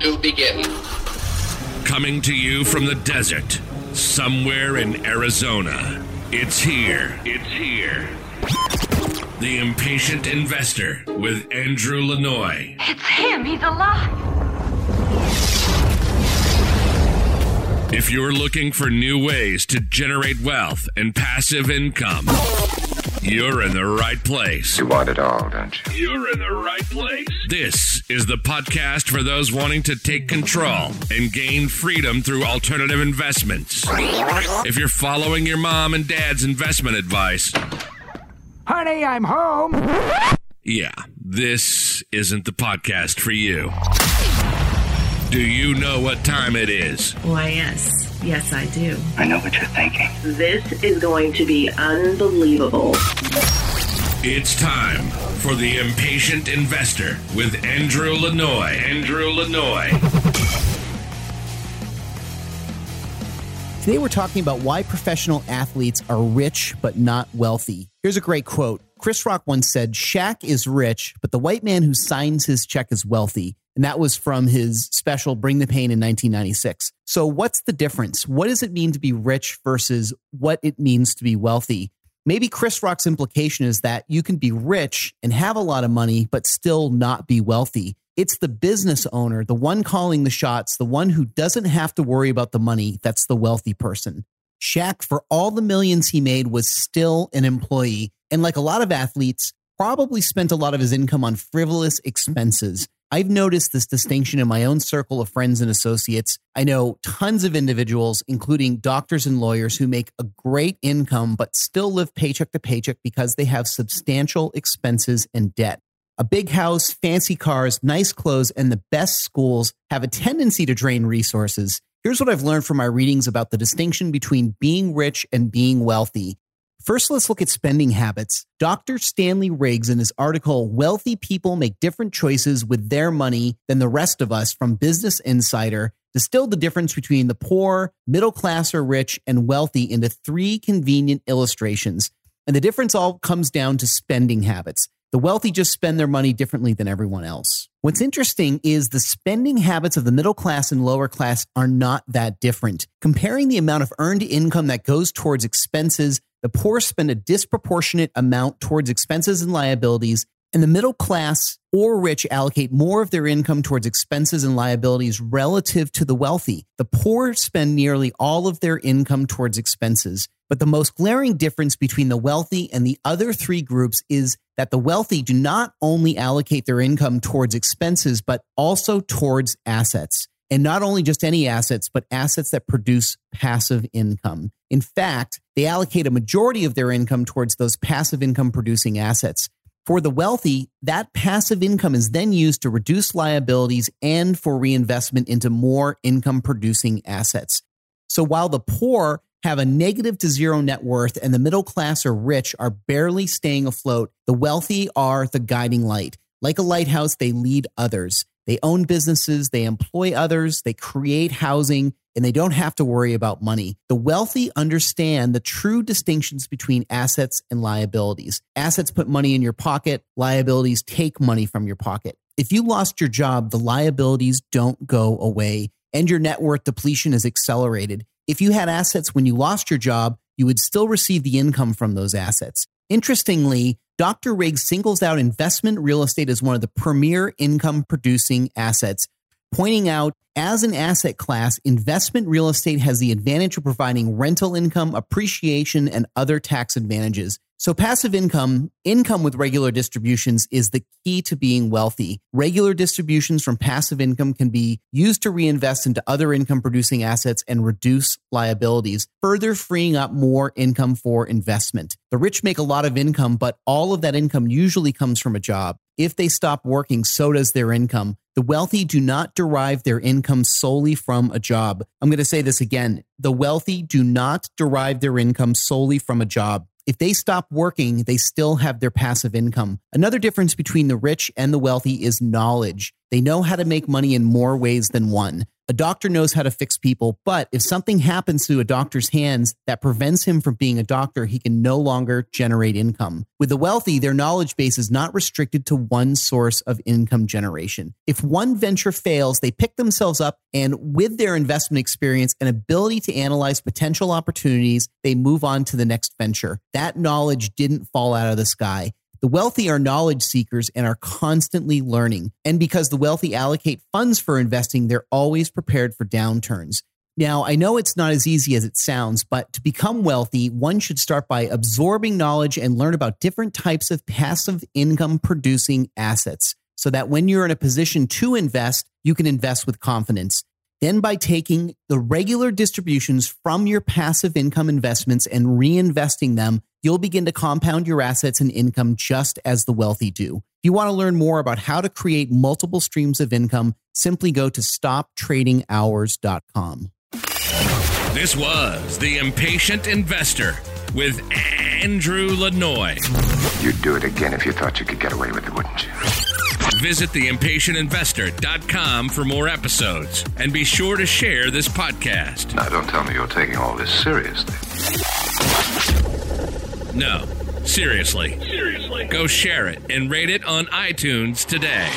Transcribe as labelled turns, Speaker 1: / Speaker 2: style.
Speaker 1: to begin.
Speaker 2: Coming to you from the desert, somewhere in Arizona. It's here. It's here. The Impatient Investor with Andrew Lanoie.
Speaker 3: It's him. He's alive.
Speaker 2: If you're looking for new ways to generate wealth and passive income, you're in the right place.
Speaker 4: You want it all, don't you?
Speaker 2: You're in the right place. This is the podcast for those wanting to take control and gain freedom through alternative investments. If you're following your mom and dad's investment advice,
Speaker 5: Honey, I'm home.
Speaker 2: yeah, this isn't the podcast for you. Do you know what time it is?
Speaker 6: Why, yes. Yes, I do.
Speaker 4: I know what you're thinking.
Speaker 6: This is going to be unbelievable.
Speaker 2: It's time for the Impatient Investor with Andrew Lanoie. Andrew Lanoie.
Speaker 7: Today we're talking about why professional athletes are rich but not wealthy. Here's a great quote. Chris Rock once said, Shaq is rich, but the white man who signs his check is wealthy. And that was from his special Bring the Pain in 1996. So, what's the difference? What does it mean to be rich versus what it means to be wealthy? Maybe Chris Rock's implication is that you can be rich and have a lot of money, but still not be wealthy. It's the business owner, the one calling the shots, the one who doesn't have to worry about the money. That's the wealthy person. Shaq, for all the millions he made, was still an employee. And like a lot of athletes, probably spent a lot of his income on frivolous expenses. I've noticed this distinction in my own circle of friends and associates. I know tons of individuals, including doctors and lawyers, who make a great income but still live paycheck to paycheck because they have substantial expenses and debt. A big house, fancy cars, nice clothes, and the best schools have a tendency to drain resources. Here's what I've learned from my readings about the distinction between being rich and being wealthy. First, let's look at spending habits. Dr. Stanley Riggs, in his article, Wealthy People Make Different Choices with Their Money Than the Rest of Us from Business Insider, distilled the difference between the poor, middle class, or rich, and wealthy into three convenient illustrations. And the difference all comes down to spending habits. The wealthy just spend their money differently than everyone else. What's interesting is the spending habits of the middle class and lower class are not that different. Comparing the amount of earned income that goes towards expenses, the poor spend a disproportionate amount towards expenses and liabilities, and the middle class or rich allocate more of their income towards expenses and liabilities relative to the wealthy. The poor spend nearly all of their income towards expenses. But the most glaring difference between the wealthy and the other three groups is that the wealthy do not only allocate their income towards expenses, but also towards assets. And not only just any assets, but assets that produce passive income. In fact, they allocate a majority of their income towards those passive income producing assets. For the wealthy, that passive income is then used to reduce liabilities and for reinvestment into more income producing assets. So while the poor have a negative to zero net worth and the middle class or rich are barely staying afloat, the wealthy are the guiding light. Like a lighthouse, they lead others. They own businesses, they employ others, they create housing, and they don't have to worry about money. The wealthy understand the true distinctions between assets and liabilities. Assets put money in your pocket, liabilities take money from your pocket. If you lost your job, the liabilities don't go away, and your net worth depletion is accelerated. If you had assets when you lost your job, you would still receive the income from those assets. Interestingly, Dr. Riggs singles out investment real estate as one of the premier income producing assets, pointing out as an asset class, investment real estate has the advantage of providing rental income, appreciation, and other tax advantages. So, passive income, income with regular distributions, is the key to being wealthy. Regular distributions from passive income can be used to reinvest into other income producing assets and reduce liabilities, further freeing up more income for investment. The rich make a lot of income, but all of that income usually comes from a job. If they stop working, so does their income. The wealthy do not derive their income solely from a job. I'm going to say this again. The wealthy do not derive their income solely from a job. If they stop working, they still have their passive income. Another difference between the rich and the wealthy is knowledge. They know how to make money in more ways than one. A doctor knows how to fix people, but if something happens to a doctor's hands that prevents him from being a doctor, he can no longer generate income. With the wealthy, their knowledge base is not restricted to one source of income generation. If one venture fails, they pick themselves up and with their investment experience and ability to analyze potential opportunities, they move on to the next venture. That knowledge didn't fall out of the sky. The wealthy are knowledge seekers and are constantly learning. And because the wealthy allocate funds for investing, they're always prepared for downturns. Now, I know it's not as easy as it sounds, but to become wealthy, one should start by absorbing knowledge and learn about different types of passive income producing assets so that when you're in a position to invest, you can invest with confidence. Then, by taking the regular distributions from your passive income investments and reinvesting them, you'll begin to compound your assets and income just as the wealthy do. If you want to learn more about how to create multiple streams of income, simply go to stoptradinghours.com.
Speaker 2: This was The Impatient Investor with Andrew Lanoie.
Speaker 4: You'd do it again if you thought you could get away with it, wouldn't you?
Speaker 2: Visit theimpatientinvestor.com for more episodes and be sure to share this podcast.
Speaker 4: Now, don't tell me you're taking all this seriously.
Speaker 2: No, seriously. Seriously. Go share it and rate it on iTunes today.